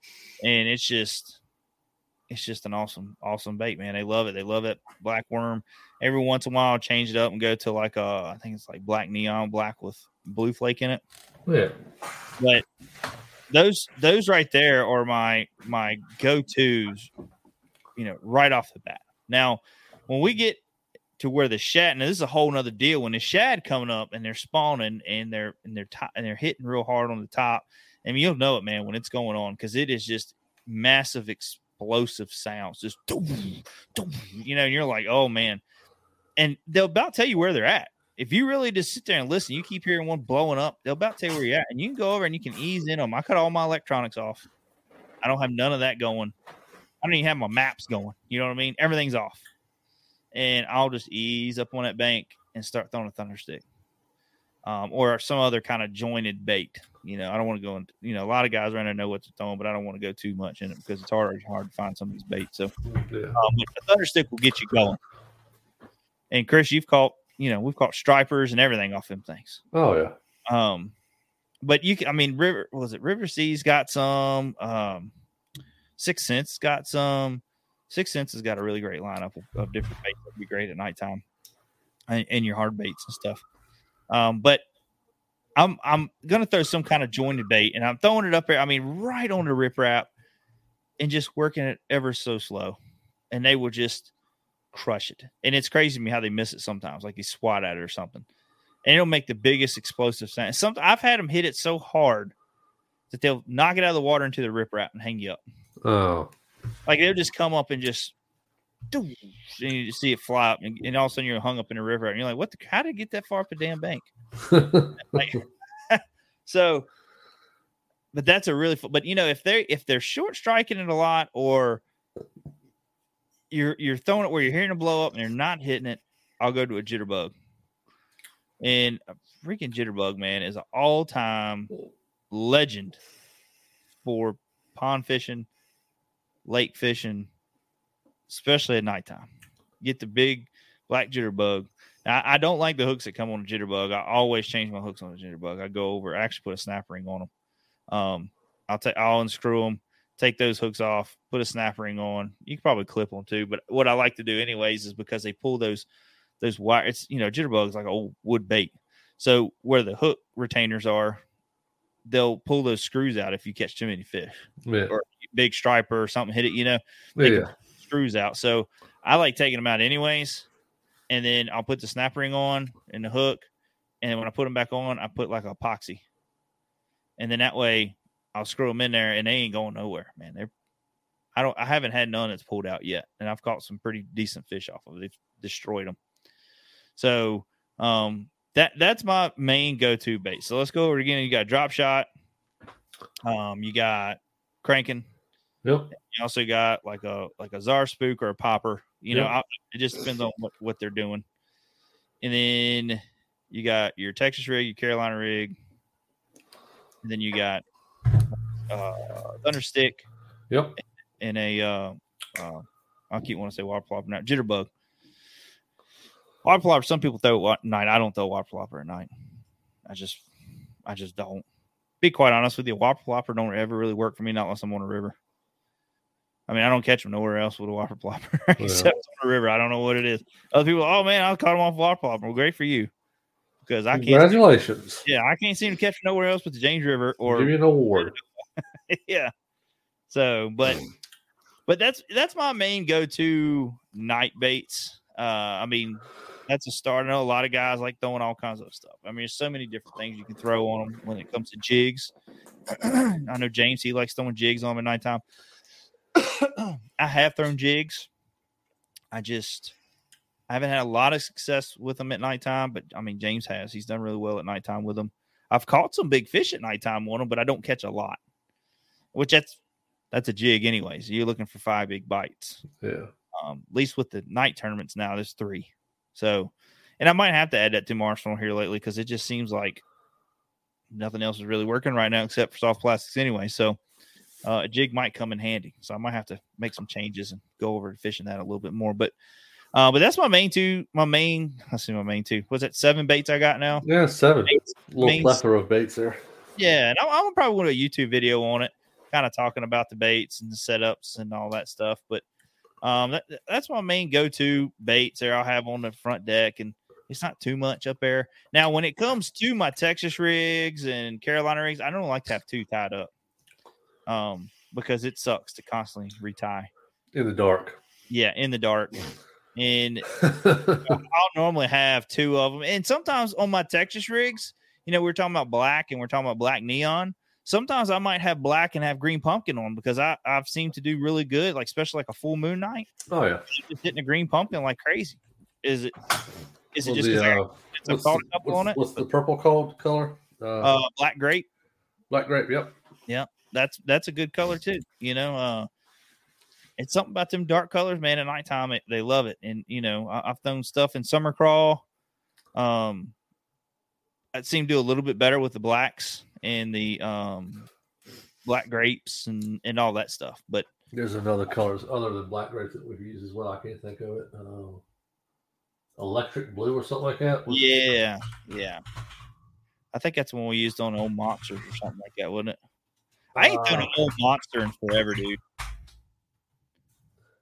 and it's just, it's just an awesome, awesome bait, man. They love it. They love it. Black worm. Every once in a while, I'll change it up and go to like a, I think it's like black neon, black with blue flake in it Yeah. but those those right there are my my go-to's you know right off the bat. Now when we get to where the shad now this is a whole nother deal. When the shad coming up and they're spawning and they're and they're and they're hitting real hard on the top and you'll know it man when it's going on because it is just massive explosive sounds just you know and you're like oh man. And they'll about tell you where they're at if you really just sit there and listen, you keep hearing one blowing up, they'll about tell you where you're at. And you can go over and you can ease in them. I cut all my electronics off. I don't have none of that going. I don't even have my maps going. You know what I mean? Everything's off. And I'll just ease up on that bank and start throwing a thunder stick. Um, or some other kind of jointed bait. You know, I don't want to go into, you know, a lot of guys around there know what to throw, but I don't want to go too much in it because it's hard, hard to find some of these baits. So Yeah. um, the thunder stick will get you going. And Chris, you've caught, you know, we've caught stripers and everything off them things. Oh yeah. Um, but you can, I mean, River was it River2Sea's got some, um, 6th Sense got some. 6th Sense has got a really great lineup of, of different baits that'd be great at nighttime, and, and your hard baits and stuff. Um, but I'm I'm gonna throw some kind of jointed bait, and I'm throwing it up there. I mean, right on the riprap, and just working it ever so slow, and they will just crush it. And it's crazy to me how they miss it sometimes, like they swat at it or something, and it'll make the biggest explosive sound. Some I've had them hit it so hard that they'll knock it out of the water into the rip riprap and hang you up. Oh. Like they'll just come up and just. And you just see it fly up, and, and all of a sudden you're hung up in the river, and you're like, "What? The, how did it get that far up the damn bank?" like so but that's a really but you know if they're if they're short striking it a lot or you're you're throwing it where you're hearing it blow up and you're not hitting it i'll go to a jitterbug and a freaking jitterbug man is an all-time legend for pond fishing lake fishing especially at nighttime get the big black jitterbug now, I don't like the hooks that come on a jitterbug. I always change my hooks on a jitterbug. I go over, I actually put a snap ring on them. Um, I'll take, I'll unscrew them, take those hooks off, put a snap ring on. You can probably clip them too, but what I like to do anyways is because they pull those those wire. It's you know jitterbugs like old wood bait. So where the hook retainers are, they'll pull those screws out if you catch too many fish Yeah. or big striper or something hit it. You know, Yeah. screws out. So I like taking them out anyways, and then I'll put the snap ring on and the hook, and then when I put them back on, I put like epoxy, and then that way I'll screw them in there, and they ain't going nowhere, man. They're I don't I haven't had none that's pulled out yet, and I've caught some pretty decent fish off of it. They've destroyed them. So um that that's my main go-to bait. So let's go over again. You got drop shot, um, you got cranking, Yep. you also got like a like a Zara Spook or a popper. You know, I, it just depends on what, what they're doing. And then you got your Texas rig, your Carolina rig, and then you got uh, thunder stick Yep. and a uh, uh, I keep wanting to say water plopper now jitterbug. Water plopper. Some people throw it at night. I don't throw water plopper at night. I just I just don't. Be quite honest with you, water plopper don't ever really work for me, not unless I'm on a river. I mean, I don't catch them nowhere else with a water plopper except on a river. I don't know what it is. Other people, oh man, I caught them off water plopper. Well, great for you, because I can't. Congratulations. Yeah, I can't seem to catch nowhere else but the James River or Give me an award. yeah. So, but but that's that's my main go-to night baits. Uh I mean, that's a start. I know a lot of guys like throwing all kinds of stuff. I mean, there's so many different things you can throw on them when it comes to jigs. I know James he likes throwing jigs on them at nighttime. I have thrown jigs. I just I haven't had a lot of success with them at nighttime, but I mean James has. He's done really well at nighttime with them. I've caught some big fish at nighttime on them, but I don't catch a lot. Which that's that's a jig anyways. You're looking for five big bites. Yeah. Um, at least with the night tournaments now, there's three. So, and I might have to add that to my arsenal here lately because it just seems like nothing else is really working right now except for soft plastics anyway. So, uh, a jig might come in handy. So I might have to make some changes and go over to fishing that a little bit more. But, uh, but that's my main two. My main, I see my main two. Was that seven baits I got now? Yeah, seven. Baits, little main- plethora of baits there. yeah, and I'm, I'm probably going to do a YouTube video on it, kind of talking about the baits and the setups and all that stuff. But um, that, that's my main go-to baits there. I'll have on the front deck, and it's not too much up there. Now, when it comes to my Texas rigs and Carolina rigs, I don't like to have two tied up, um, because it sucks to constantly retie. In the dark. Yeah, in the dark, and I'll normally have two of them. And sometimes on my Texas rigs, you know, we are talking about black and we're talking about black neon. Sometimes I might have black and have green pumpkin on because I, I've seemed to do really good, like especially like a full moon night. oh yeah. Just hitting a green pumpkin like crazy. Is it is it Well, just the, I uh, got what's, the, what's- on it? what's the purple called color? Uh, Uh black grape. black grape. Yep. Yeah, that's that's a good color too. You know, uh it's something about them dark colors, man. At nighttime, it, they love it. And you know, I, I've thrown stuff in summer crawl. Um, I seem to do a little bit better with the blacks and the um black grapes and and all that stuff. But There's another colors other than black grapes that we've used as well. I can't think of it. Uh, electric blue or something like that. yeah, yeah, I think that's when we used on old monsters or something like that, wasn't it? I ain't done an Uh, old monster in forever, dude.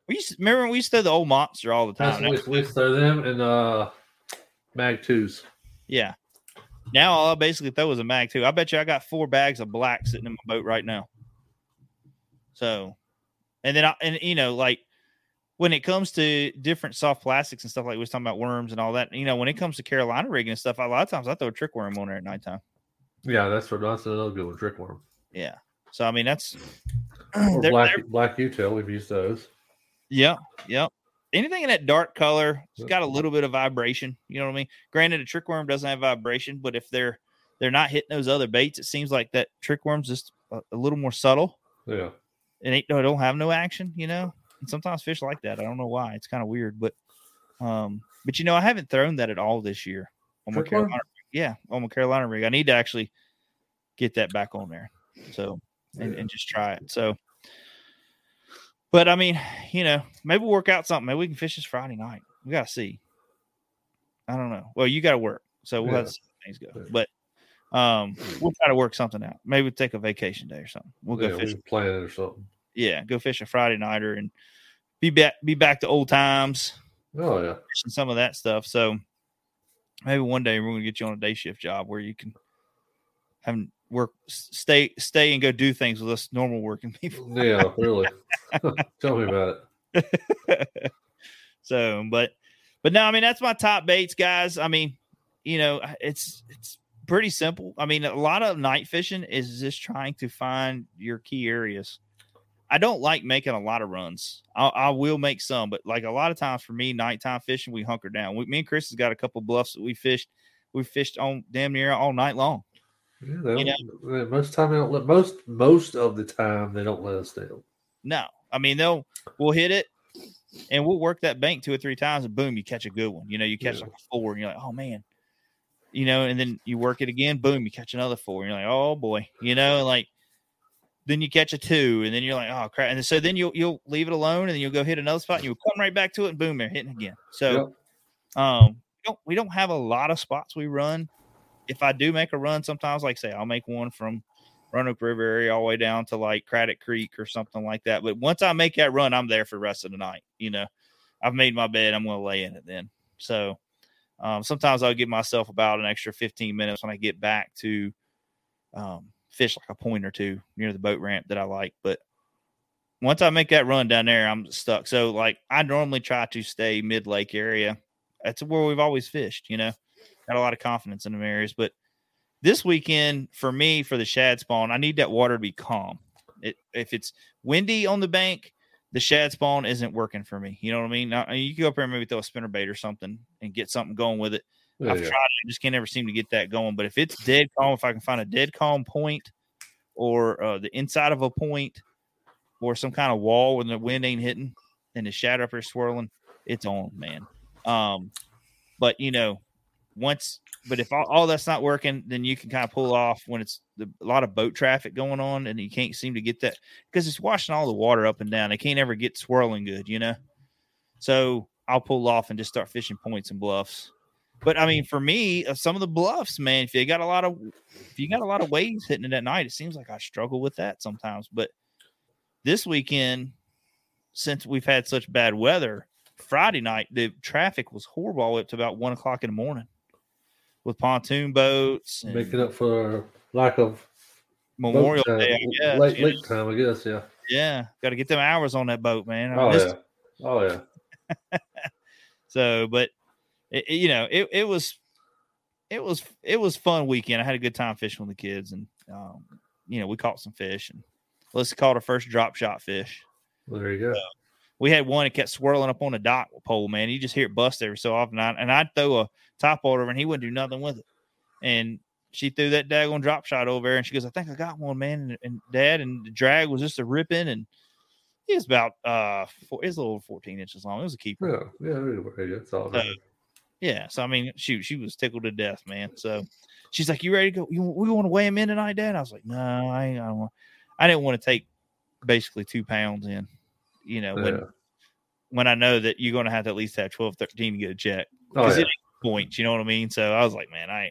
We used to, remember we used to throw the old monster all the time. we, we throw them in uh, mag twos. Yeah. Now all I basically throw is a Mag 2. I bet you I got four bags of black sitting in my boat right now. So, and then I, and you know, like when it comes to different soft plastics and stuff like we was talking about worms and all that, you know, when it comes to Carolina rigging and stuff, a lot of times I throw a trick worm on there at nighttime. Yeah, that's what that's another good one. Trick worm Yeah. So I mean that's or they're- black they're- black U-tail. We've used those. Yeah, yeah. Anything in that dark color, it's got a little bit of vibration. You know what I mean? Granted, a trick worm doesn't have vibration, but if they're they're not hitting those other baits, it seems like that trick worm's just a, a little more subtle. Yeah. It ain't no, don't have no action. You know, and sometimes fish like that. I don't know why. It's kind of weird, but um, but you know, I haven't thrown that at all this year on my worm? Carolina. Yeah, on my Carolina rig. I need to actually get that back on there. So and, and just try it. So, but I mean, you know, maybe we'll work out something. Maybe we can fish this Friday night. We gotta see. I don't know. Well, you got to work, so we'll have to see things go. But um, we'll try to work something out. Maybe we'll take a vacation day or something. We'll go yeah, fish. we plan it or something. Yeah, go fish a Friday nighter and be back. Be back to old times, Oh yeah. some of that stuff. So maybe one day we're gonna get you on a day shift job where you can have work, stay, stay, and go do things with us normal working people. Yeah, really. Tell me about it. so, but but no, I mean that's my top baits, guys. I mean, you know, it's it's pretty simple. I mean, a lot of night fishing is just trying to find your key areas. I don't like making a lot of runs. I, I will make some, but like a lot of times for me, nighttime fishing, we hunker down. We, me and Chris has got a couple bluffs that we fished. We fished on damn near all night long. Yeah, You they- most time they don't let most most of the time they don't let us down. No, I mean they'll we'll hit it and we'll work that bank two or three times and boom, you catch a good one. You know, you catch Yeah. like a four and you're like, oh man, you know, and then you work it again, boom, you catch another four and you're like, oh boy, you know, and like then you catch a two and then you're like, oh crap, and so then you'll you'll leave it alone and then you'll go hit another spot and you'll come right back to it and boom, they're hitting again. So um, we don't we don't have a lot of spots we run. If I do make a run, sometimes like say I'll make one from Roanoke River area all the way down to like Craddock Creek or something like that. But once I make that run, I'm there for the rest of the night. You know, I've made my bed. I'm going to lay in it then. So um, sometimes I'll give myself about an extra 15 minutes when I get back to um, fish like a point or two near the boat ramp that I like. But once I make that run down there, I'm stuck. So like I normally try to stay mid lake area. That's where we've always fished. You know, got a lot of confidence in them areas, but this weekend for me for the shad spawn, I need that water to be calm. It, if it's windy on the bank, the shad spawn isn't working for me. You know what I mean? Now, you can go up there and maybe throw a spinner bait or something and get something going with it. Yeah, I've yeah. tried it, I just can't ever seem to get that going. But if it's dead calm, if I can find a dead calm point or uh, the inside of a point, or some kind of wall when the wind ain't hitting and the shad up there swirling, it's on, man. Um, but you know, once but if all, all, that's not working, then you can kind of pull off when it's the, a lot of boat traffic going on and you can't seem to get that because it's washing all the water up and down. They can't ever get swirling good, you know. So I'll pull off and just start fishing points and bluffs. But I mean, for me, uh, some of the bluffs, man, if you got a lot of if you got a lot of waves hitting it at night, it seems like I struggle with that sometimes. But this weekend, since we've had such bad weather, Friday night the traffic was horrible up to about one o'clock in the morning with pontoon boats, making up for lack of Memorial Day. I guess, late, late time, I guess. Yeah, yeah, got to get them hours on that boat, man. I oh yeah, oh yeah. so, but it, you know, it, it was it was it was fun weekend. I had a good time fishing with the kids, and um, you know, we caught some fish, and let's call it our first drop shot fish. Well, there you go. We had one that kept swirling up on the dock pole, man. You just hear it bust every so often. and I'd throw a top order and he wouldn't do nothing with it. And she threw that daggone drop shot over there and she goes, I think I got one, man. And, and dad and the drag was just a ripping and he was about uh four, it's a little 14 inches long. It was a keeper. Yeah, yeah, that's all. So, yeah. So I mean, shoot, she was tickled to death, man. So she's like, You ready to go? You, we want to weigh him in tonight, Dad? I was like, No, I ain't I don't want I didn't want to take basically two pounds in, you know, when when I know that you're gonna have to at least have 12, 13 to get a check. Because oh, yeah. points, you know what I mean? So I was like, man, I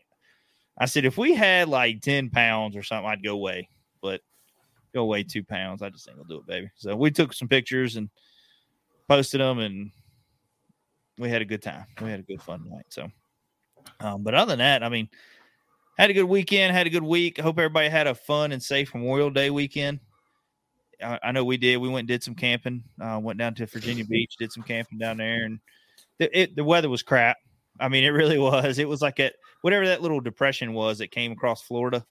I said if we had like 10 pounds or something, I'd go away, but go weigh two pounds. I just think I'll do it, baby. So we took some pictures and posted them and we had a good time. We had a good fun night. So um, but other than that, I mean, had a good weekend, had a good week. I hope everybody had a fun and safe Memorial Day weekend. I, I know we did. We went and did some camping. Uh, went down to Virginia Beach, did some camping down there, and the, it, the weather was crap. I mean, it really was. It was like a whatever that little depression was that came across Florida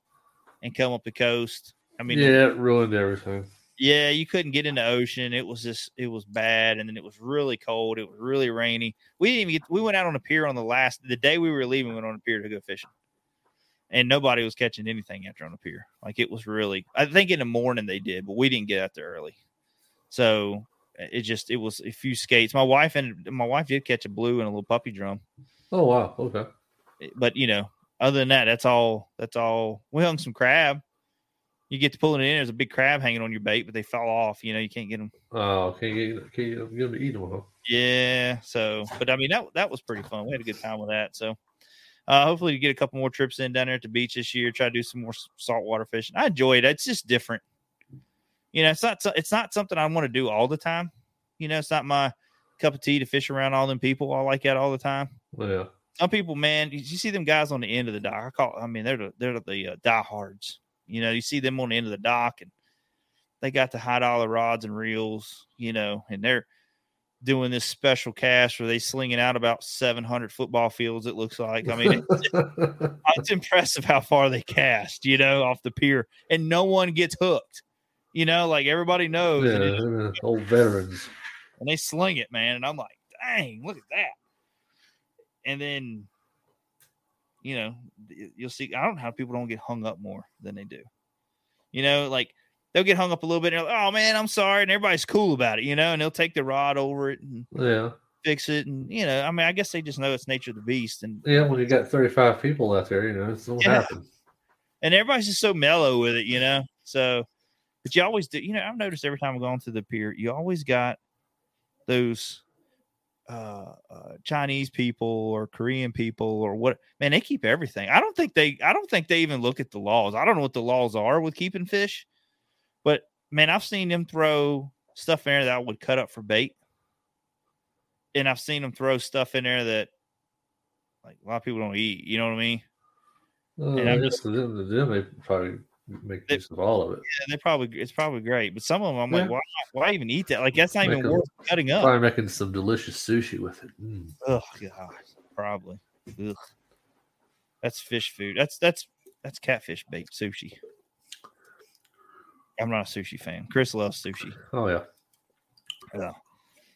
and come up the coast. I mean, yeah, it ruined everything. Yeah, you couldn't get in the ocean. It was just it was bad, and then it was really cold. It was really rainy. We didn't even get. We went out on a pier on the last the day we were leaving. We went on a pier to go fishing, and nobody was catching anything after on the pier. Like it was really. I think in the morning they did, but we didn't get out there early. So it just it was a few skates. My wife and my wife did catch a blue and a little puppy drum. Oh wow, okay. Eh, but you know, other than that, that's all. That's all. We hung some crab. You get to pulling it in. There's a big crab hanging on your bait, but they fall off. You know, you can't get them. Oh, can't get can't get them to eat them. Huh? Yeah. So, but I mean that that was pretty fun. We had a good time with that. So, uh, hopefully, to get a couple more trips in down there at the beach this year. Try to do some more saltwater fishing. I enjoy it. It's just different. You know, it's not it's not something I want to do all the time. You know, it's not my cup of tea to fish around all them people. I like that all the time. Yeah. Some people, man, you see them guys on the end of the dock. I call, I mean, they're the, they're the uh, diehards. You know, you see them on the end of the dock, and they got the high dollar rods and reels. You know, and they're doing this special cast where they slinging out about 700 football fields. It looks like. I mean, it's, it's impressive how far they cast. You know, off the pier, and no one gets hooked. You know, like everybody knows. Yeah, old veterans. And they sling it, man. And I'm like, dang, look at that and then you know you'll see i don't know how people don't get hung up more than they do you know like they'll get hung up a little bit and like, oh man i'm sorry and everybody's cool about it you know and they'll take the rod over it and yeah fix it and you know i mean i guess they just know it's nature of the beast and yeah when you got 35 people out there you know it's what yeah. happens and everybody's just so mellow with it you know so but you always do you know i've noticed every time i'm going to the pier you always got those uh, uh, Chinese people or Korean people or what man they keep everything. I don't think they I don't think they even look at the laws. I don't know what the laws are with keeping fish, man, I've seen them throw stuff in there that I would cut up for bait, and I've seen them throw stuff in there that like a lot of people don't eat. You know what I mean? Uh, and I'm just them, them they probably make they, use of all of it. Yeah, they probably it's probably great, but some of them I'm yeah. like, why, why even eat that? Like that's not make even worth cutting up. Probably making some delicious sushi with it. Mm. Oh god, probably. Ugh. That's fish food. That's that's that's catfish bait sushi. I'm not a sushi fan. Chris loves sushi. Oh yeah. Yeah.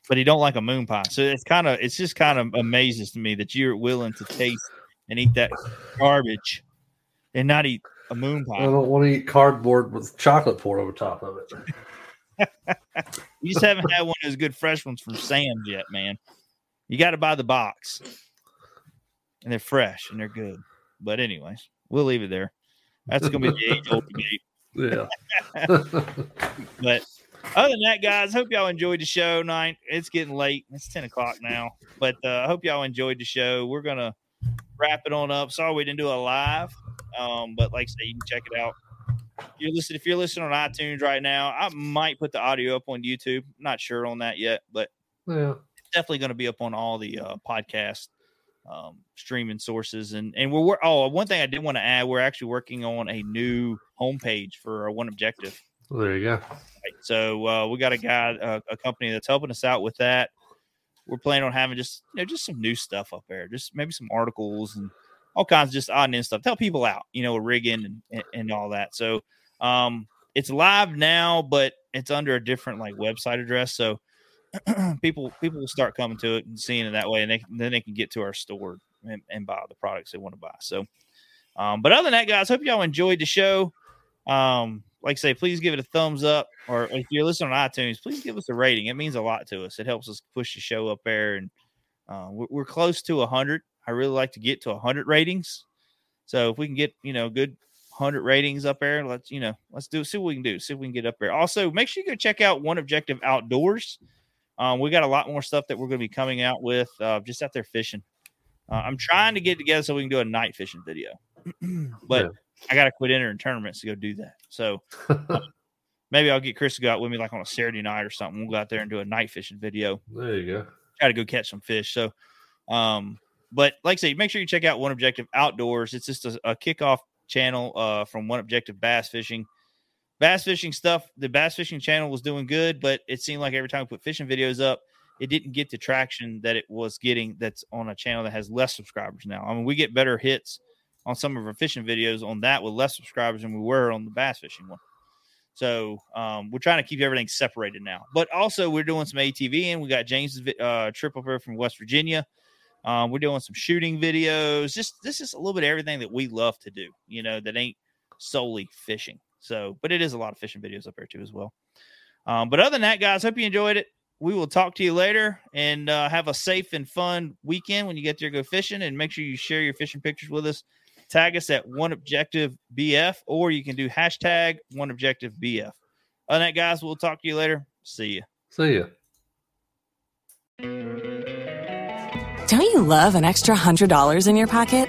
But he don't like a moon pie. So it's kind of it's just kind of amazes to me that you're willing to taste and eat that garbage and not eat a moon pie. I don't want to eat cardboard with chocolate poured over top of it. you just haven't had one of those good fresh ones from Sam's yet, man. You got to buy the box, and they're fresh and they're good. But anyways, we'll leave it there. That's gonna be the age old debate. Yeah. But other than that, guys, hope y'all enjoyed the show. Nine, it's getting late. It's ten o'clock now, but uh, I hope y'all enjoyed the show. We're gonna wrap it on up. Sorry we didn't do a live, um, but like I say, you can check it out. You're listening if you're listening on iTunes right now. I might put the audio up on YouTube. Not sure on that yet, but yeah. it's definitely going to be up on all the uh, podcast um, streaming sources. And and we're, we're oh one thing I did want to add, we're actually working on a new homepage for our One Objective. Well, there you go. Right. So uh, we got a guy, uh, a company that's helping us out with that. We're planning on having just you know just some new stuff up there, just maybe some articles and all kinds of just odd and end stuff. Help people out, you know, rigging and, and, and all that. So um, it's live now, but it's under a different like website address. So people people will start coming to it and seeing it that way, and they, then they can get to our store and, and buy the products they want to buy. So, um, but other than that, guys, hope y'all enjoyed the show. Um, like I say, please give it a thumbs up, or if you're listening on iTunes, please give us a rating. It means a lot to us. It helps us push the show up there, and uh, we're, we're close to hundred. I really like to get to hundred ratings. So if we can get you know good hundred ratings up there, let's you know let's do see what we can do. See if we can get up there. Also, make sure you go check out One Objective Outdoors. Um, we got a lot more stuff that we're going to be coming out with uh, just out there fishing. Uh, I'm trying to get together so we can do a night fishing video, but Yeah. I got to quit entering tournaments to go do that. So uh, maybe I'll get Chris to go out with me like on a Saturday night or something. We'll go out there and do a night fishing video. There you go. Try to go catch some fish. So, um, but like I say, make sure you check out One Objective Outdoors. It's just a, a kickoff channel uh, from One Objective Bass Fishing. Bass fishing stuff, the bass fishing channel was doing good, but it seemed like every time we put fishing videos up, it didn't get the traction that it was getting that's on a channel that has less subscribers now. I mean, we get better hits on some of our fishing videos on that with less subscribers than we were on the bass fishing one. So um, we're trying to keep everything separated now. But also, we're doing some ATV, and we got James's uh, trip up here from West Virginia. Um, we're doing some shooting videos. Just this is a little bit of everything that we love to do. You know, that ain't solely fishing. So, but it is a lot of fishing videos up there too as well. Um, but other than that, guys, hope you enjoyed it. We will talk to you later and uh, have a safe and fun weekend when you get there go fishing. And make sure you share your fishing pictures with us. Tag us at One Objective BF, or you can do hashtag One Objective BF. Other than that, guys, we'll talk to you later. See you. See ya. Don't you love an extra $100 in your pocket?